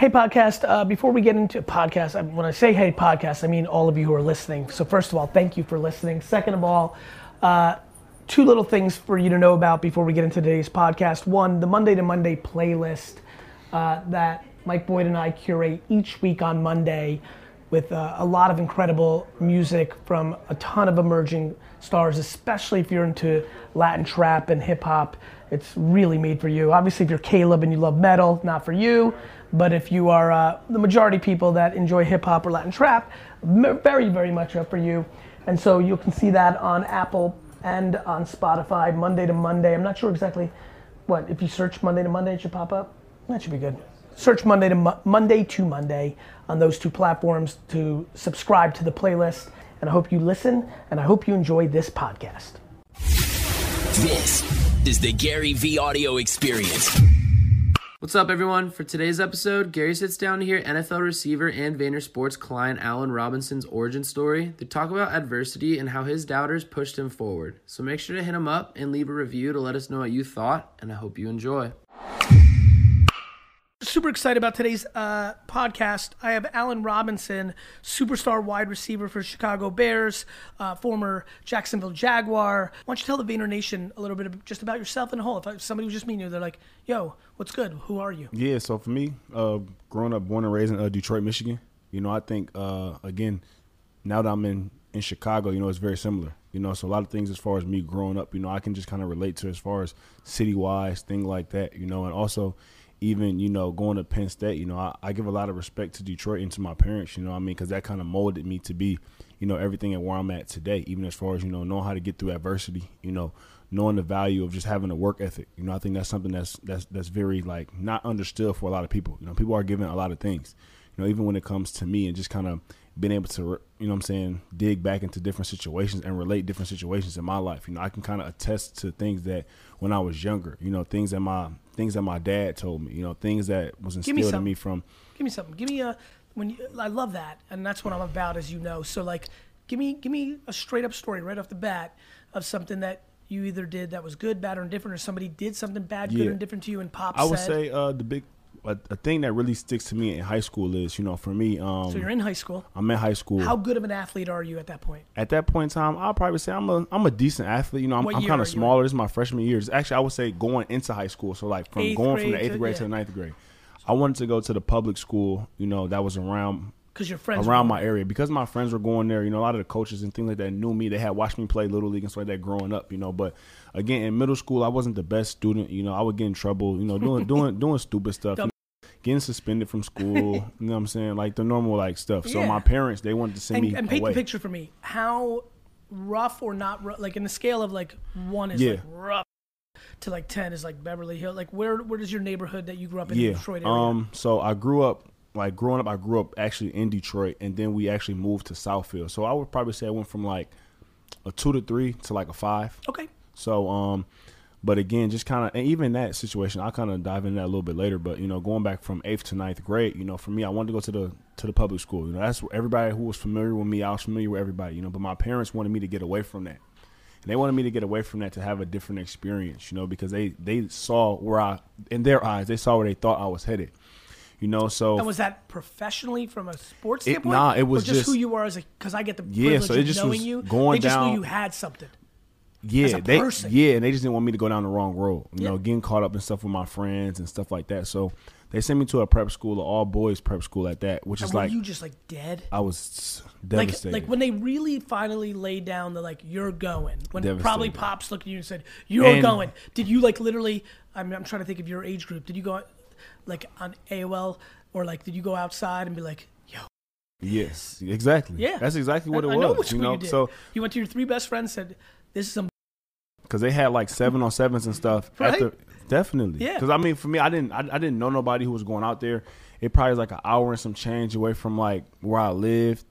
Hey, podcast. Uh, before we get into podcast, I, when I say hey, podcast, I mean all of you who are listening. So, first of all, thank you for listening. Second of all, uh, two little things for you to know about before we get into today's podcast. One, the Monday to Monday playlist uh, that Mike Boyd and I curate each week on Monday with uh, a lot of incredible music from a ton of emerging stars, especially if you're into Latin trap and hip hop. It's really made for you. Obviously, if you're Caleb and you love metal, not for you. But if you are uh, the majority people that enjoy hip hop or Latin trap, very, very much up for you. And so you can see that on Apple and on Spotify, Monday to Monday. I'm not sure exactly what, if you search Monday to Monday, it should pop up. That should be good. Search Monday to Mo- Monday to Monday on those two platforms to subscribe to the playlist. And I hope you listen and I hope you enjoy this podcast. This is the Gary V audio experience. What's up, everyone? For today's episode, Gary sits down to hear NFL receiver and Vayner Sports client Allen Robinson's origin story. They talk about adversity and how his doubters pushed him forward. So make sure to hit him up and leave a review to let us know what you thought, and I hope you enjoy super excited about today's uh, podcast. I have Allen Robinson, superstar wide receiver for Chicago Bears, uh, former Jacksonville Jaguar. Why don't you tell the Vayner Nation a little bit just about yourself and a whole? If somebody was just meeting you, they're like, "Yo, what's good? Who are you?" Yeah, so for me, uh, growing up, born and raised in uh, Detroit, Michigan, you know, I think uh, again, now that I'm in in Chicago, you know, it's very similar. You know, so a lot of things as far as me growing up, you know, I can just kind of relate to as far as city wise, thing like that. You know, and also even you know going to Penn State, you know, I, I, give a lot of respect to Detroit and to my parents. You know, I mean, because that kind of molded me to be, you know, everything and where I'm at today. Even as far as you know, knowing how to get through adversity. You know, knowing the value of just having a work ethic. You know, I think that's something that's that's that's very like not understood for a lot of people. You know, people are given a lot of things. You know, even when it comes to me and just kind of being able to, you know I'm saying, dig back into different situations and relate different situations in my life. You know, I can kind of attest to things that when I was younger, you know, things that my things that my dad told me, you know, things that was instilled me in me from. Give me something. Give me a when you, I love that, and that's what I'm about, as you know. So like, give me give me a straight up story right off the bat of something that you either did that was good, bad, or indifferent, or somebody did something bad, yeah. good, or indifferent to you, and pop. I would said, say uh, the big a, a, thing that really sticks to me in high school is, you know, for me. Um, so you're in high school. I'm in high school. How good of an athlete are you at that point? At that point in time, I'll probably say I'm a I'm a decent athlete. You know, I'm, I'm kind of smaller. This is my freshman year. Actually, I would say going into high school. So like from going from the eighth to, grade yeah. to the ninth grade, I wanted to go to the public school. You know, that was around because your friends around my area because my friends were going there. You know, a lot of the coaches and things like that knew me. They had watched me play little league and stuff like that growing up. You know, but again, in middle school, I wasn't the best student. You know, I would get in trouble. You know, doing doing doing stupid stuff getting suspended from school. you know what I'm saying? Like the normal like stuff. So yeah. my parents they wanted to send and, me and paint away. the picture for me. How rough or not rough? Like in the scale of like one is yeah. like rough to like ten is like Beverly Hill. Like where where does your neighborhood that you grew up in yeah. Detroit area? Um, so I grew up like growing up. I grew up actually in Detroit, and then we actually moved to Southfield. So I would probably say I went from like a two to three to like a five. Okay. So um, but again, just kind of, and even that situation, I'll kind of dive into that a little bit later. But you know, going back from eighth to ninth grade, you know, for me, I wanted to go to the to the public school. You know, that's everybody who was familiar with me. I was familiar with everybody. You know, but my parents wanted me to get away from that. And they wanted me to get away from that to have a different experience, you know, because they they saw where I, in their eyes, they saw where they thought I was headed you know. So and was that professionally from a sports standpoint? It, nah, it was just, just, who you are as a because I get the yeah. So it just knowing you. Going they just down, knew you had something. Yeah, they person. yeah, and they just didn't want me to go down the wrong road. You yeah. know, getting caught up in stuff with my friends and stuff like that. So they sent me to a prep school, an all boys prep school at that, which and is like you just like dead. I was devastated. Like, like when they really finally laid down the like you're going. When probably pops looked at you and said you're and, going. Did you like literally? I mean, I'm trying to think of your age group. Did you go like on AOL or like did you go outside and be like, yo? Yes, exactly. Yeah, that's exactly what I, it was. I know what you know, you so you went to your three best friends said, "This is some because they had like seven on sevens and stuff. Right? After, definitely. Yeah. Because I mean, for me, I didn't, I, I, didn't know nobody who was going out there. It probably was like an hour and some change away from like where I lived.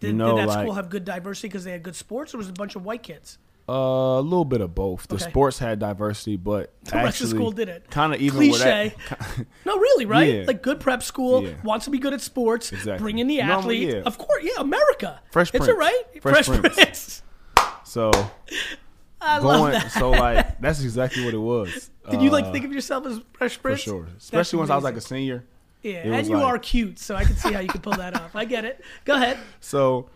Did, you know, did that like, school have good diversity because they had good sports, or was it a bunch of white kids? Uh, a little bit of both. The okay. sports had diversity, but the actually, rest of school did it. Kind of even cliche. That, no, really, right? Yeah. Like good prep school yeah. wants to be good at sports. Exactly. Bring in the athlete. yeah. Of course, yeah. America. Fresh It's Prince. all right. Fresh, Fresh Prince. Prince. So I going, love that. so like that's exactly what it was. Did you like Uh, think of yourself as Fresh for Prince? sure? Especially once I was like a senior. Yeah, and you like- are cute, so I can see how you can pull that off. I get it. Go ahead. So,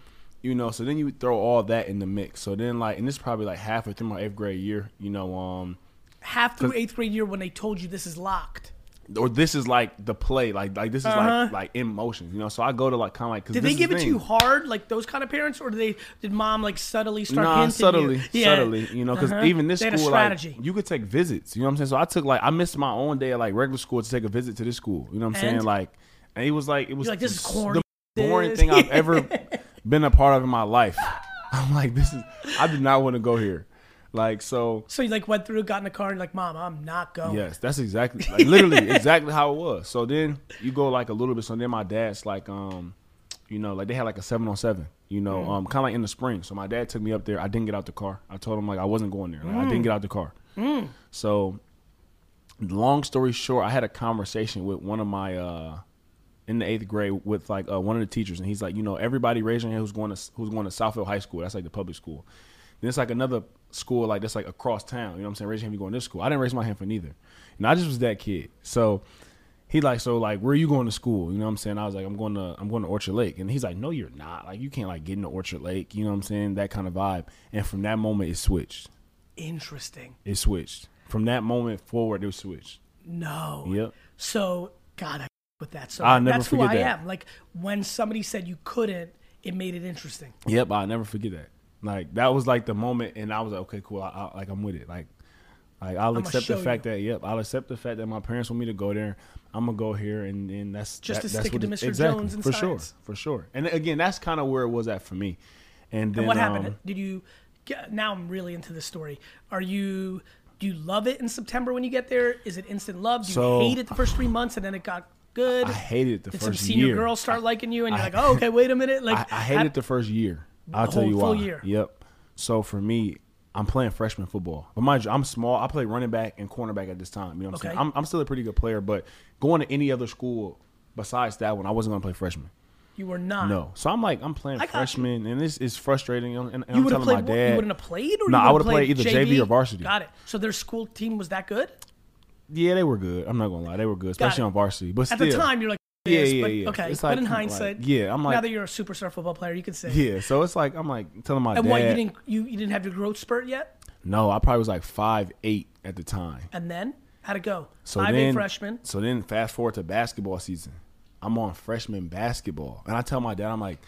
you know, so then you throw all that in the mix. So then, like, and this is probably like halfway through my eighth grade year. You know, um, Half through eighth grade year when they told you this is locked. or this is like the play, like like this is Uh-huh. like like in motion. You know, so I go to like kind of like. 'cause Did they give it to you hard, like those kind of parents, or did they? Did mom like subtly start Nah, subtly, you? Yeah. subtly, you know, because Uh-huh. even this school, strategy. like, you could take visits. You know what I'm saying? So I took like I missed my own day at like regular school to take a visit to this school. You know what I'm saying? Like, and it was like it was You're like, this is the boring thing I've ever been a part of in my life. I'm like, this is. I did not want to go here. Like so. So you like went through, got in the car, and like, mom, I'm not going. Yes, that's exactly like literally exactly how it was. So then you go like a little bit. So then my dad's like, um, you know, like they had like a seven on seven. You know, Mm. um, kind of like in the spring. So my dad took me up there. I didn't get out the car. I told him like I wasn't going there. Like, I Mm. didn't get out the car. So, long story short, I had a conversation with one of my uh in the eighth grade with like uh, one of the teachers, and he's like, you know, everybody raise your hand who's going to who's going to Southfield High School. That's like the public school. Then it's like another school like that's like across town. You know what I'm saying? Raise your hand if you going to this school. I didn't raise my hand for neither. And I just was that kid. So he like, so like, where are you going to school? You know what I'm saying? I was like, I'm going to I'm going to Orchard Lake. And he's like, No, you're not. Like you can't like get into Orchard Lake. You know what I'm saying? That kind of vibe. And from that moment, it switched. Interesting. It switched. From that moment forward, it was switched. No. Yep. So God, I with that. So I'll never that's who forget I that. am. Like when somebody said you couldn't, it made it interesting. Yep, I'll never forget that. Like that was like the moment, and I was like, okay, cool. I, I, like I'm with it. Like, like I'll I'ma accept the show fact that yep, I'll accept the fact that my parents want me to go there. I'm gonna go here, and and that's Just that, to that's stick it what to it- Mr. Exactly, Jones in for sure, for sure. And again, that's kind of where it was at for me. And then And what happened? um, Did you? get- Now I'm really into this story. Are you? Do you love it in September when you get there? Is it instant love? Do you So- hate it the first three months and then it got good? I hated it the Did first some senior year. girls start liking you and you're I- like, oh, okay, wait a minute. Like I, I hated it the first year. I'll The tell whole you full why. year. Yep. So for me, I'm playing freshman football. But mind you, I'm small. I play running back and cornerback at this time. You know what I'm Okay. saying? I'm, I'm still a pretty good player, but going to any other school besides that one, I wasn't going to play freshman. you were not. No. So I'm like, I'm playing I got you. freshman, and this is frustrating. And, and You I'm would have telling played. my You dad. wouldn't have played, or No, you I would've would've played either JV or varsity. Got it. So their school team was that good yeah, they were good. I'm not going to lie. They were good, especially on varsity. But at still, the time. You're like, Yeah, yeah, but, yeah. Okay, It's but like, in like, hindsight, yeah, I'm like now that you're a superstar football player, you can say. Yeah. So it's like, I'm like telling my And dad. what you didn't you, you didn't have your growth spurt yet, no, I probably was like five eight at the time. and then how'd it go? So Five then, eight freshman. So then, fast forward to basketball season. I'm on freshman basketball, and I tell my dad, I'm like,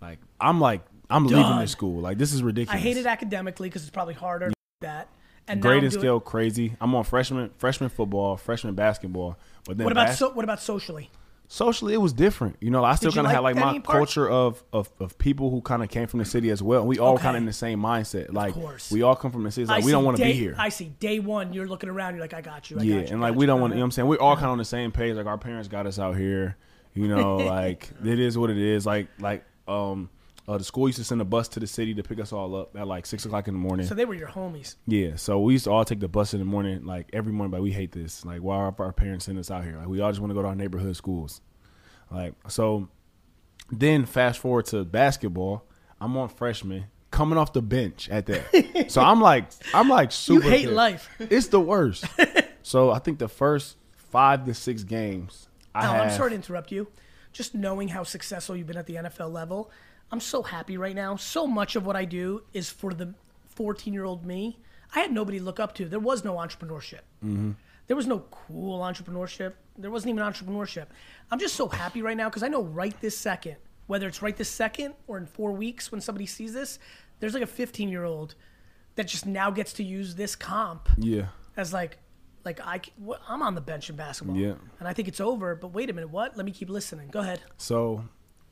like I'm like, I'm leaving this school. Like this is ridiculous. I hate it academically because it's probably harder than that. And I'm Grading scale crazy. I'm on freshman freshman football, freshman basketball, but then What about bas- so, what about socially? socially it was different. You know, I still kind of had like like my culture of, of of people who kind of came from the city as well. And we all Okay. kind of in the same mindset. Like we all come from the city. It's like I we don't want to be here. I see. Day one, you're looking around. You're like, I got you. I yeah, got you, and like we you. don't want. Uh-huh. You know what I'm saying? We're all kind of on the same page. Like our parents got us out here. You know, like it is what it is. Like like um. Uh, the school used to send a bus to the city to pick us all up at like six o'clock in the morning. So they were your homies. Yeah, so we used to all take the bus in the morning, like every morning. But we hate this. Like, why are our parents sending us out here? Like, we all just want to go to our neighborhood schools. Like, so then fast forward to basketball. I'm on freshman, coming off the bench at that. so I'm like, I'm like super. You hate pissed. life. It's the worst. so I think the first five to six games, I. I'm sorry to interrupt you. Just knowing how successful you've been at the NFL level, I'm so happy right now. So much of what I do is for the 14 year old me. I had nobody to look up to. There was no entrepreneurship. Mm-hmm. There was no cool entrepreneurship. There wasn't even entrepreneurship. I'm just so happy right now because I know right this second, whether it's right this second or in four weeks when somebody sees this, there's like a 15 year old that just now gets to use this comp Yeah. as like like I, I'm on the bench in basketball. Yeah. And I think it's over, but wait a minute, what? Let me keep listening. Go ahead. So,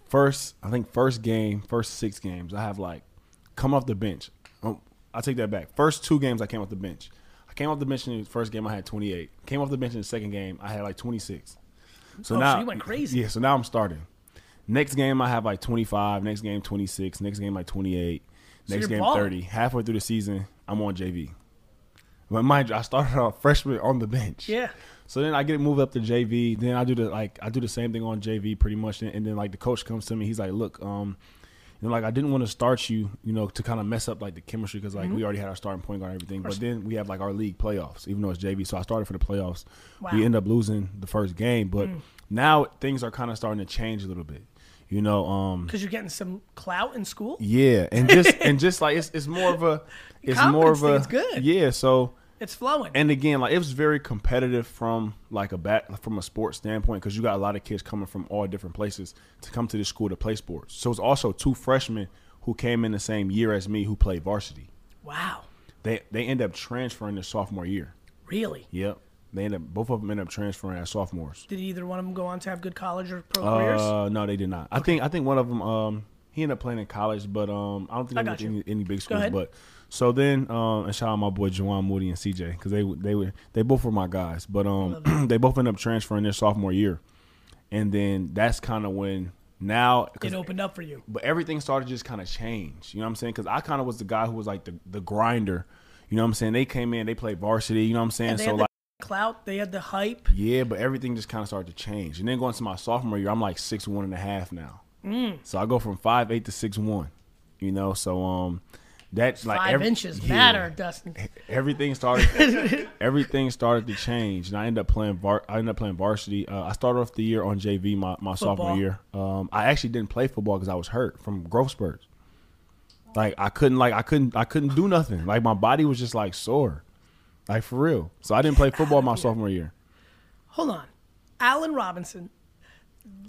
first, I think first game, first six games, I have like come off the bench. Oh, I take that back. First two games, I came off the bench. I came off the bench in the first game, I had 28. Came off the bench in the second game, I had like 26. So Oh, so now you went crazy. Yeah, so now I'm starting. Next game, I have like 25. Next game, 26. Next game, like 28. Next game, balling. 30. Halfway through the season, I'm on JV. But mind you, I started off freshman on the bench. Yeah. So then I get moved up to JV. Then I do the like I do the same thing on JV pretty much. And, and then like the coach comes to me. He's like, "Look, um, you know, like I didn't want to start you, you know, to kind of mess up like the chemistry because like we already had our starting point guard and everything. But then we have like our league playoffs, even though it's JV. So I started for the playoffs. Wow. We end up losing the first game, but now things are kind of starting to change a little bit. You know, um, Because you're getting some clout in school. yeah, and just and just like it's it's more of a it's more of a it's good. yeah. So It's flowing. and again, like it was very competitive from like a bat from a sports standpoint because you got a lot of kids coming from all different places to come to this school to play sports. So it's also two freshmen who came in the same year as me who played varsity. wow. They they end up transferring their sophomore year. Really? Yep, they end up both of them end up transferring as sophomores. Did either one of them go on to have good college or pro careers? Uh, no, they did not. I think I think one of them um he ended up playing in college, but um I don't think I he got went to any, any big schools. But so then um and shout out my boy Jawan Moody and CJ because they they were they both were my guys, but um they both ended up transferring their sophomore year, and then that's kind of when now it opened up for you. but everything started to just kind of change. You know what I'm saying? Because I kind of was the guy who was like the the grinder. You know what I'm saying? They came in, they played varsity. You know what I'm saying? So like. Clout. They had the hype. Yeah, but everything just kind of started to change. And then going to my sophomore year, I'm like six one and a half now. Mm. So I go from five eight to six one. You know, so um, that's like Five every- inches yeah. matter, Dustin. Everything started. everything started to change, and I ended up playing. Var- I ended up playing varsity. Uh, I started off the year on JV my, my sophomore year. Um, I actually didn't play football because I was hurt from growth spurts. Like I couldn't, like I couldn't, I couldn't do nothing. Like my body was just like sore, like for real. So I didn't play football my sophomore year. Hold on. Allen Robinson,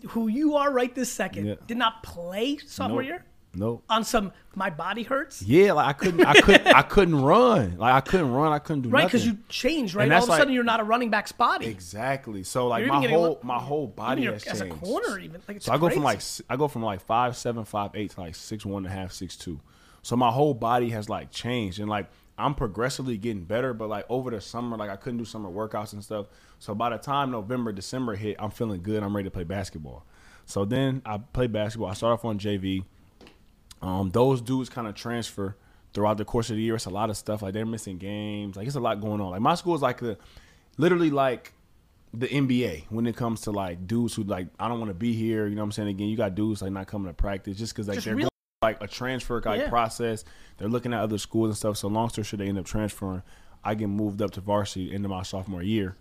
who you are right this second, Yeah. did not play sophomore Nope. year Nope. on some my body hurts. Yeah, like I couldn't, I couldn't, I couldn't run. Like I couldn't run. I couldn't do Right, because you changed, right? And All that's of a sudden, you're not a running back's body. exactly. So like You're even my getting a whole, little- my whole body Even has as changed. a corner, even like it's So I go from like s- I go from like five seven, five eight to like six one and a half, six two. So my whole body has like changed and like I'm progressively getting better. But like over the summer, like I couldn't do summer workouts and stuff. So by the time November, December hit, I'm feeling good. I'm ready to play basketball. So then I play basketball. I start off on JV. Um, those dudes kind of transfer throughout the course of the year. It's a lot of stuff. Like they're missing games. Like it's a lot going on. Like my school is like the, literally like the NBA when it comes to like dudes who like I don't want to be here. You know what I'm saying? Again, you got dudes like not coming to practice just because like Just they're real- going like a transfer like Yeah. process. They're looking at other schools and stuff. So long story short, they end up transferring. I get moved up to varsity into my sophomore year,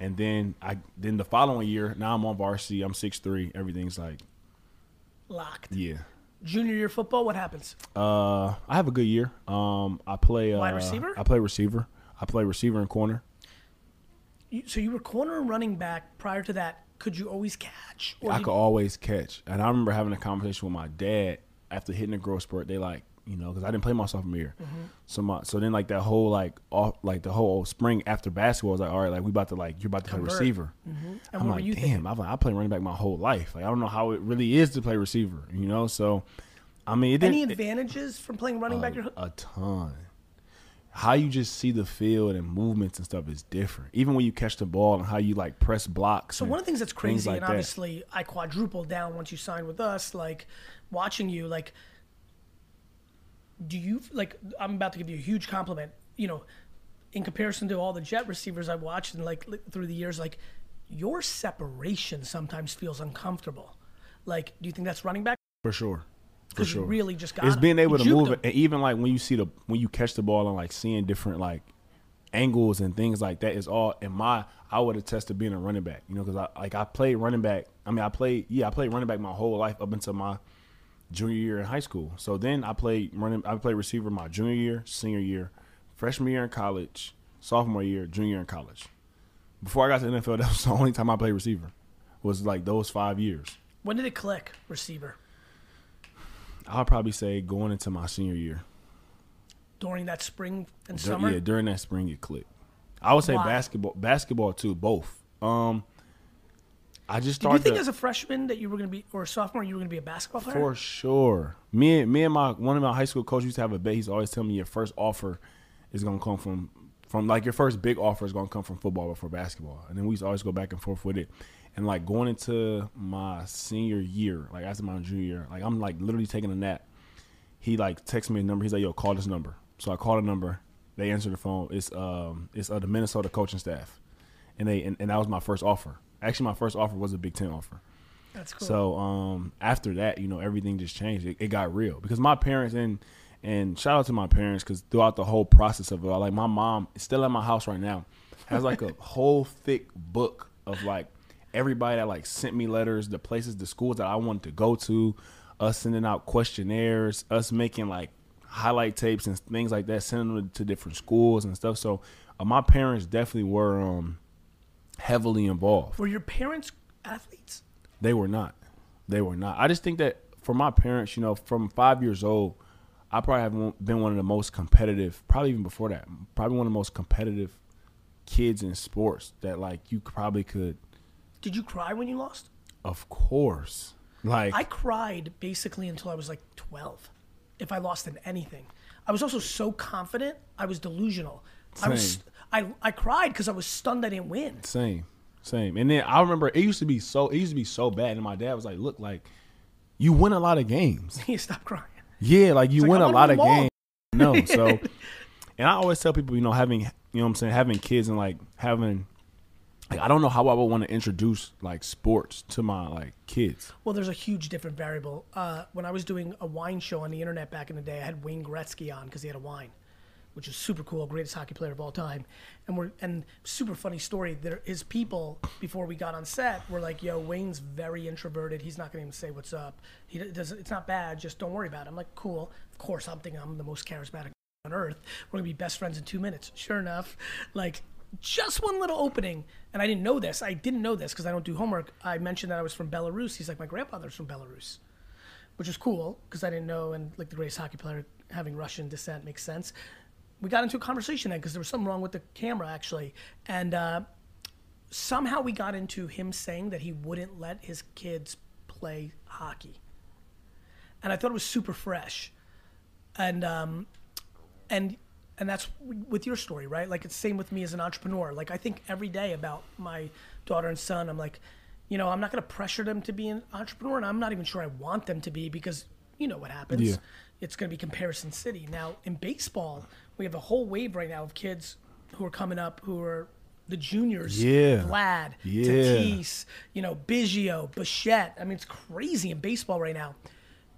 and then I then the following year now I'm on varsity. I'm six three. Everything's like locked. yeah. Junior year football, what happens? Uh, I have a good year. Um, I play uh, Wide receiver? I play receiver. I play receiver and corner. You, so you were corner and running back. Prior to that, could you always catch? I you- could always catch. And I remember having a conversation with my dad after hitting the growth spurt. They like, you know, because I didn't play my sophomore year. Mm-hmm. So my, so then like that whole like off like the whole spring after basketball was like, all right, like we about to like you're about to Convert. play receiver. And I'm like, you damn, thinking? Like, I play running back my whole life. Like I don't know how it really is to play receiver. You know, so I mean, it. Any it- advantages from playing running back? Your, a ton. How you just see the field and movements and stuff is different. Even when you catch the ball and how you like press blocks. So one of the things that's crazy, like and that. obviously I quadrupled down once you signed with us. Like watching you, like, do you like? I'm about to give you a huge compliment. You know, in comparison to all the jet receivers I've watched and like through the years, like your separation sometimes feels uncomfortable. Like, do you think that's running back? for sure. For sure. really just got it's being able to move him. it, and even like when you see the when you catch the ball and like seeing different like angles and things like that is all in my. I would attest to being a running back, you know, because I like I played running back. I mean, I played yeah, I played running back my whole life up until my junior year in high school. So then I played running. I played receiver my junior year, senior year, freshman year in college, sophomore year, junior year in college. Before I got to the NFL, that was the only time I played receiver. Was like those five years. When did it click, receiver? I'll probably say going into my senior year. During that spring and Dur- summer? Yeah, during that spring it clicked. I would say Why? basketball, basketball too, both. Um, I just Did you think to- as a freshman that you were going to be, or a sophomore, you were going to be a basketball player? for sure. Me and me and my one of my high school coaches used to have a bet. He's always telling me your first offer is gonna come from from like your first big offer is gonna come from football before basketball, and then we used to always go back and forth with it. And like going into my senior year, like after my junior year, like I'm like literally taking a nap. He like texts me a number. He's like, "Yo, call this number." So I call the number. They answer the phone. It's um it's uh, the Minnesota coaching staff, and they and, and that was my first offer. Actually, my first offer was a Big Ten offer. That's cool. So um, after that, you know, everything just changed. It, it got real because my parents and and shout out to my parents because throughout the whole process of it, like my mom is still at my house right now, has like a whole thick book of like everybody that like sent me letters, the places, the schools that I wanted to go to, us sending out questionnaires, us making like highlight tapes and things like that, sending them to different schools and stuff. So uh, my parents definitely were um, heavily involved. Were your parents athletes? They were not. They were not. I just think that for my parents, you know, from five years old, I probably have been one of the most competitive, probably even before that, probably one of the most competitive kids in sports that like you probably could. Did you cry when you lost? Of course. Like I cried basically until I was like 12 if I lost in anything. I was also so confident, I was delusional. I was Same. I I cried cuz I was stunned I didn't win. Same, same. And then I remember it used to be so it used to be so bad, and my dad was like, "Look, like you win a lot of games. He stopped crying. Yeah, like you like, win a lot of games. No, so and I always tell people, you know, having you know what I'm saying, having kids and like having like I don't know how I would want to introduce like sports to my like kids. Well, there's a huge different variable. Uh, when I was doing a wine show on the internet back in the day, I had Wayne Gretzky on because he had a wine, which is super cool, greatest hockey player of all time. And we're and super funny story. There, his people before we got on set were like, "Yo, Wayne's very introverted. He's not going to even say what's up. He doesn't. It's not bad. Just don't worry about it." I'm like, "Cool. Of course, I'm thinking I'm the most charismatic on earth. We're gonna be best friends in two minutes." Sure enough, like just one little opening, and I didn't know this. I didn't know this because I don't do homework. I mentioned that I was from Belarus. He's like, my grandfather's from Belarus, which is cool because I didn't know. And like the greatest hockey player having Russian descent makes sense. We got into a conversation then because there was something wrong with the camera actually, and uh, somehow we got into him saying that he wouldn't let his kids play hockey, and I thought it was super fresh, and um, and and that's with your story right? Like it's same with me as an entrepreneur. Like i think every day about my daughter and son i'm like you know i'm not going to pressure them to be an entrepreneur and i'm not even sure i want them to be because you know what happens. Yeah. It's going to be comparison city now in baseball we have a whole wave right now of kids who are coming up who are the juniors Yeah. vlad Yeah. tatis you know biggio bichette i mean it's crazy in baseball right now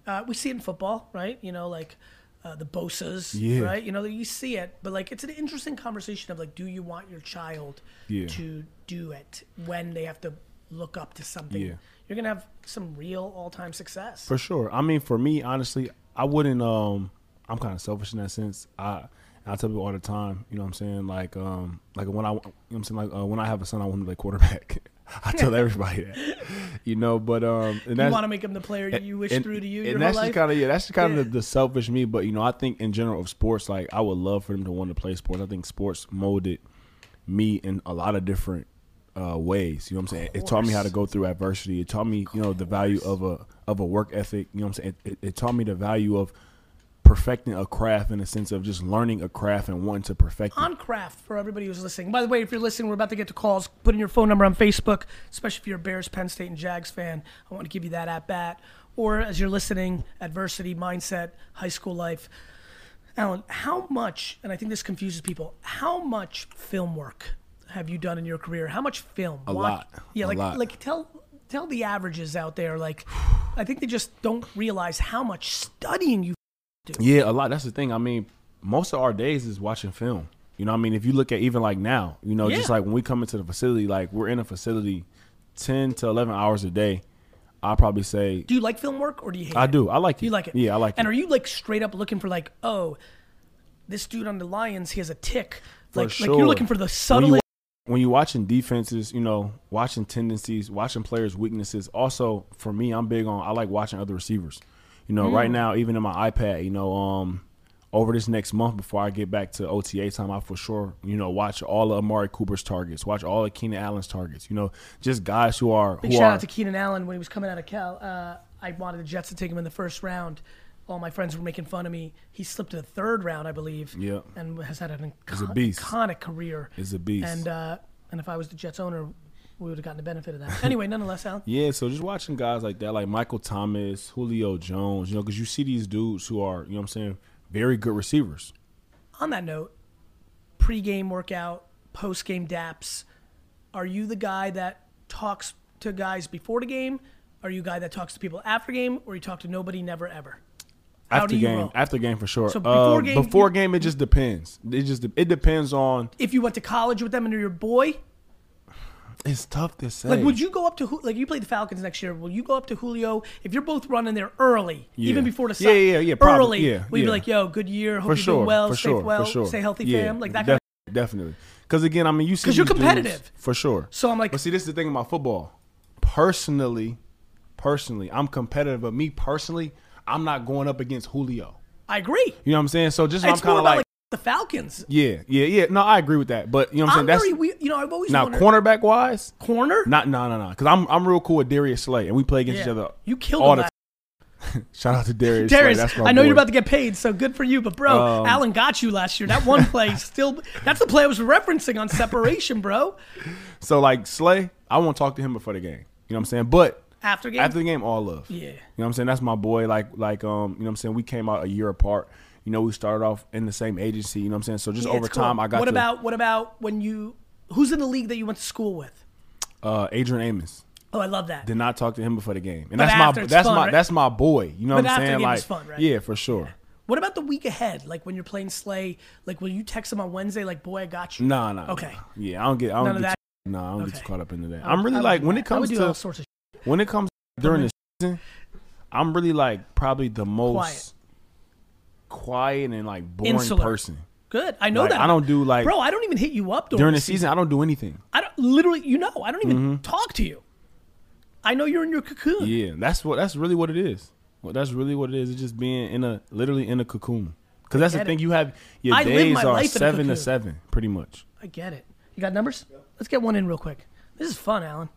uh, we see it in football, right? You know, like uh, the Bosas, Yeah. right? You know, you see it, but like it's an interesting conversation of like, do you want your child Yeah. to do it when they have to look up to something? Yeah. You're gonna have some real all-time success. For sure. I mean, for me, honestly, I wouldn't. Um, I'm kind of selfish in that sense. I I tell people all the time. You know what I'm saying? Like um, like when I you know what I'm saying like uh, when I have a son, I want him to play quarterback. I tell everybody that. You know, but um, and you want to make him the player you wish and, through to you and your that's just kind of yeah, that's just kind Yeah. of the, the selfish me. But you know, I think in general of sports, like I would love for them to want to play sports. I think sports molded me in a lot of different uh, ways. You know what I'm saying? It taught me how to go through adversity. It taught me, you know, the value of a of a work ethic. You know what I'm saying? It, it, it taught me the value of perfecting a craft in the sense of just learning a craft and wanting to perfect it. on craft for everybody who's listening. By the way, if you're listening, we're about to get to calls. Put in your phone number on Facebook, especially if you're a Bears, Penn State, and Jags fan. I want to give you that at bat. Or as you're listening, adversity, mindset, high school life. Allen, how much, and I think this confuses people, how much film work have you done in your career? How much film? A Watch- lot. Yeah, like lot. like tell tell the averages out there, like I think they just don't realize how much studying you do. Yeah, a lot. That's the thing. I mean, most of our days is watching film. You know, what I mean, if you look at even like now, you know, just like when we come into the facility, like we're in a facility ten to eleven hours a day. I'll probably say do you like film work or do you hate I it? do. I like it. You like it? Yeah, I like and it. And are you like straight up looking for like, oh, this dude on the Lions, he has a tick. Like, For like you're looking for the subtlest. When you're watching defenses, you know, watching tendencies, watching players' weaknesses. Also, for me, I'm big on. I like watching other receivers. You know, Mm. right now, even in my iPad, you know, um, over this next month before I get back to OTA time, I for sure, you know, watch all of Amari Cooper's targets, watch all of Keenan Allen's targets. You know, just guys who are Big who shout are out to Keenan Allen when he was coming out of Cal. Uh, I wanted the Jets to take him in the first round. All my friends were making fun of me. He slipped to the third round, I believe. Yeah. And has had an icon- iconic career. Is a beast. And uh, and if I was the Jets owner, we would have gotten the benefit of that. Anyway, nonetheless, Allen. Yeah, so just watching guys like that, like Michael Thomas, Julio Jones, you know, because you see these dudes who are, you know what I'm saying, very good receivers. on that note, pre-game workout, post-game daps, are you the guy that talks to guys before the game? Are you a guy that talks to people after game, or you talk to nobody, never ever? After game, roll? after game for sure. So Uh, before game, before game, it just depends. It just it depends on. If you went to college with them and they're your boy, It's tough to say. Like, would you go up to like you play the Falcons next year? Will you go up to Julio if you're both running there early, Yeah. even before the Yeah, sun? yeah, yeah, yeah, probably, early. yeah, will you be like, "Yo, good year. Hope for you're sure, doing well, for stay sure, well, for sure. stay healthy, yeah, fam." Like that. def- kind definitely. Because again, I mean, you see 'Cause you're these dudes- competitive. for sure. So I'm like- but see, this is the thing about football. Personally, personally, I'm competitive, but me personally, I'm not going up against Julio. I agree. You know what I'm saying? So just It's I'm kind of like, like, the Falcons. yeah, yeah, yeah. No, I agree with that. But you know what I'm, I'm saying? very, That's we, you know, I've always now wondered, cornerback wise. corner. Not no no no. Because I'm I'm real cool with Darius Slay, and we play against Yeah. each other. You killed all him the time. Shout out to Darius. Darius, I know boy. you're about to get paid, so good for you. But bro, Um, Allen got you last year. That one play still. That's the play I was referencing on separation, bro. So like Slay, I won't talk to him before the game. You know what I'm saying? But After game. after the game, all love. Yeah. You know what I'm saying? That's my boy. Like like um, you know what I'm saying? We came out a year apart. You know, we started off in the same agency, you know what I'm saying? So just Yeah, over cool. time I got What to about what about when you? Who's in the league that you went to school with? uh Adrian Amos. Oh, I love that. Did not talk to him before the game. And But that's my that's fun, my right? that's my boy. You know But what I'm saying? Like fun, right? Yeah, for sure. What about the week ahead? Like when you're playing Slay, like will you text him on Wednesday? Like, boy, I got you. Nah, nah. Okay. nah. Yeah, I don't get I don't None get too, nah, I don't get too caught up into that. I'm really like when it comes do all to sorts of. When it comes during the season, I'm really like probably the most quiet, and like boring Insular. person. Good. I know Like, that. I don't do like Bro, I don't even hit you up during, during the season. I don't do anything. I don't literally. You know, I don't even Mm-hmm. talk to you. I know you're in your cocoon. Yeah, that's what that's really what it is. Well, that's really what it is. It's just being in a literally in a cocoon. Because that's the thing. it. You have your I days are life in a seven to seven, pretty much. I get it. You got numbers? Let's get one in real quick. This is fun, Allen.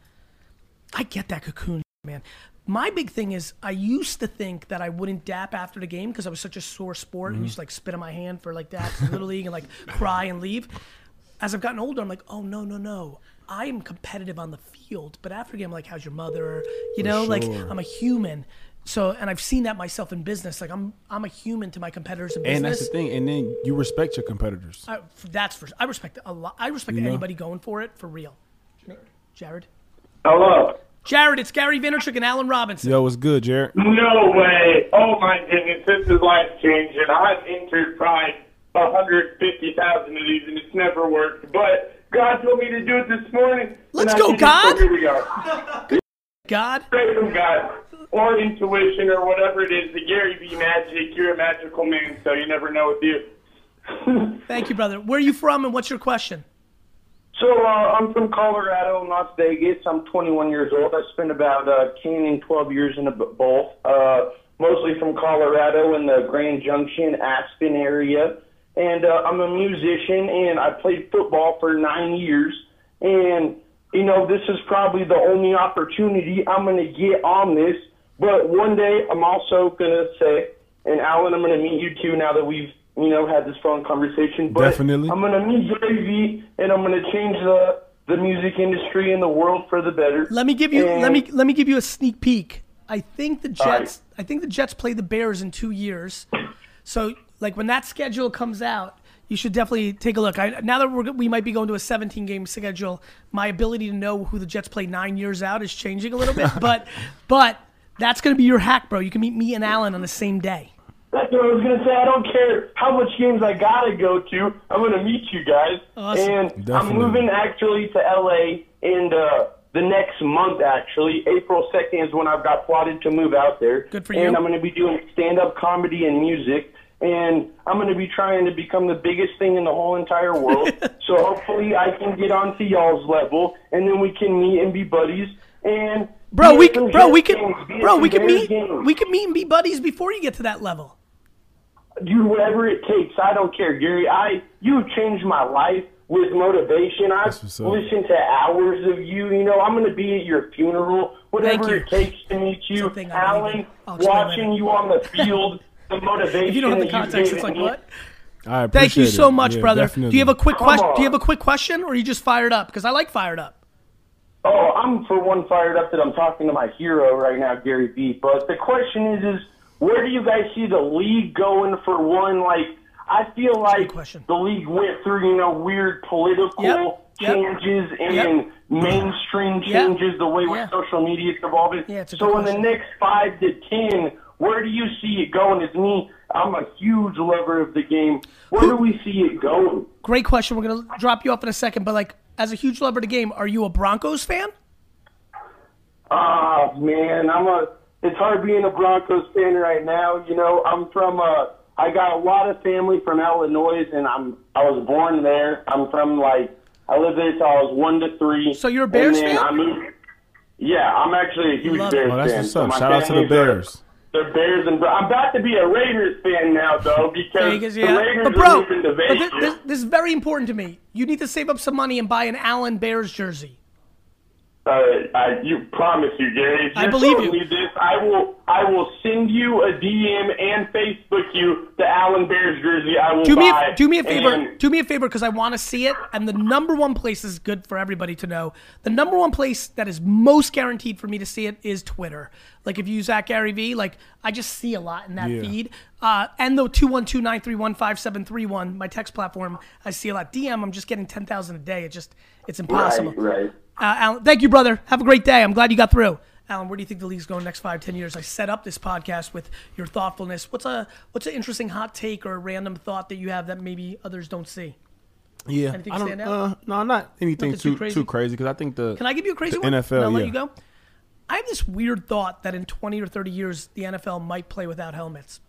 I get that cocoon, man. My big thing is I used to think that I wouldn't dap after the game because I was such a sore sport and mm-hmm. used to like spit on my hand for like that in little league and like cry and leave. As I've gotten older, I'm like, oh no, no, no. I am competitive on the field, but after the game, I'm like, how's your mother? You know, like. I'm a human. So, and I've seen that myself in business. Like I'm, I'm a human to my competitors in business. And that's the thing. And then you respect your competitors. I, that's for I respect a lot. I respect You know? anybody going for it for real. Jared. Hello. Jared, it's Gary Vaynerchuk and Allen Robinson. Yo, what's good, Jared? No way. Oh my goodness, this is life changing. I've entered probably 150,000 of these and it's never worked. But God told me to do it this morning. Let's go, did it, God. So here we go. God, Straight from God. Or intuition or whatever it is. The Gary V magic. You're a magical man, so you never know with you. thank you, brother. Where are you from and what's your question? So uh, I'm from Colorado, Las Vegas. I'm 21 years old. I spent about uh, 10 and 12 years in both. Uh, mostly from Colorado in the Grand Junction, Aspen area. And uh, I'm a musician, and I played football for nine years. And you know, this is probably the only opportunity I'm going to get on this. But one day, I'm also going to say, and Allen, I'm going to meet you too now that we've you know had this phone conversation. But Definitely. I'm going to meet Gary V, and I'm going to change the the music industry and the world for the better. Let me give you And- let me let me give you a sneak peek. I think the right. Jets I think the Jets play the Bears in 2 years. So like when that schedule comes out, you should definitely take a look. I, now that we're, we might be going to a 17 game schedule, my ability to know who the Jets play 9 years out is changing a little bit, but but that's going to be your hack, bro. You can meet me and Alan on the same day. That's what I was gonna say. I don't care how much games I gotta go to. I'm gonna meet you guys, Awesome. and I'm moving actually to LA in uh, the next month. Actually, April second is when I've got plotted to move out there. Good for you. And. I'm gonna be doing stand-up comedy and music, and I'm gonna be trying to become the biggest thing in the whole entire world. so hopefully, I can get onto y'all's level, and then we can meet and be buddies. And Bro, we at can, bro, we can, games, be at bro, we can meet, games. we can meet and be buddies before you get to that level. Do whatever it takes. I don't care, Gary. I you have changed my life with motivation. I've listened to hours of you. You know, I'm going to be at your funeral, whatever you. it takes to meet you, Something I believe in. Allen. Watching you on the field, the motivation. If you don't have the context, it's like me. what? I Thank you appreciate so it. much, Yeah, brother. definitely. Do you have a quick question? Do you have a quick question, or are you just fired up? Because I like fired up. Oh, I'm for one fired up that I'm talking to my hero right now, Gary V. But the question is, is where do you guys see the league going for one? Like, I feel like the league went through, you know, weird political Yep, yep, changes and yep. mainstream changes, the way Yeah. with social media is evolving. Yeah, so good in the next five to ten, where do you see it going? As me, I'm a huge lover of the game. Where do we see it going? Great question. We're gonna drop you off in a second, but like, as a huge lover of the game, are you a Broncos fan? Oh man, I'm a. It's hard being a Broncos fan right now. You know, I'm from. Uh, I got a lot of family from Illinois, and I'm. I was born there. I'm from like. I lived there till I was one to three. So you're a Bears fan? I moved. Yeah, I'm actually a huge Love. Bears Oh, that's fan. So up. Shout out to the family's are- Bears. The Bears and I'm about to be a Raiders fan now, though, because Vegas, the. Raiders But are moving to but Vegas. this, this, this is very important to me. You need to save up some money and buy an Allen Bears jersey. Uh, I you promise you, Gary. If I believe telling you. Me this, I will. I will send you a DM and Facebook you the Allen Bears jersey. I will Do me, buy. a, do me a favor. and- Do me a favor because I want to see it. And the number one place is good for everybody to know. The number one place that is most guaranteed for me to see it is Twitter. Like if you use at Gary V, like I just see a lot in that Yeah. feed. Uh, and the two one two nine three one five seven three one, my text platform, I see a lot. DM, I'm just getting ten thousand a day. It just it's impossible. Right, right. Uh, Alan, thank you, brother. Have a great day. I'm glad you got through. Allen, where do you think the league's going next five, ten years? I set up this podcast with your thoughtfulness. What's a what's an interesting hot take or a random thought that you have that maybe others don't see? Yeah, Anything I don't. stand out? Uh, no, not anything Nothing too too crazy? because I think the Can I give you a crazy one? NFL, I'll yeah. let you go. I have this weird thought that in 20 or 30 years, the NFL might play without helmets.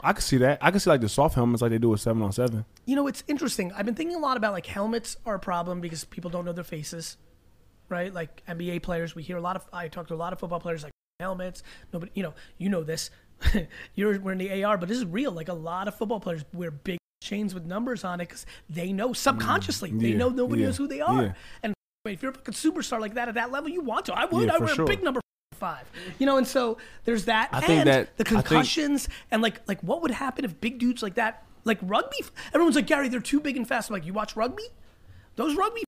I can see that. I can see like the soft helmets like they do with seven on seven. You know, it's interesting. I've been thinking a lot about like helmets are a problem because people don't know their faces, right? Like NBA players, we hear a lot of. I talk to a lot of football players like helmets. Nobody, you know, you know this. You're wearing the AR, but this is real. Like a lot of football players wear big chains with numbers on it because they know subconsciously they Mm, yeah, know nobody yeah, knows who they are. yeah. And if you're a fucking superstar like that at that level, you want to. I would. I wear sure. a big number five. You know, and so there's that. I and that- the I think- concussions and like like what would happen if big dudes like that like rugby everyone's like Gary they're too big and fast I'm like you watch rugby those rugby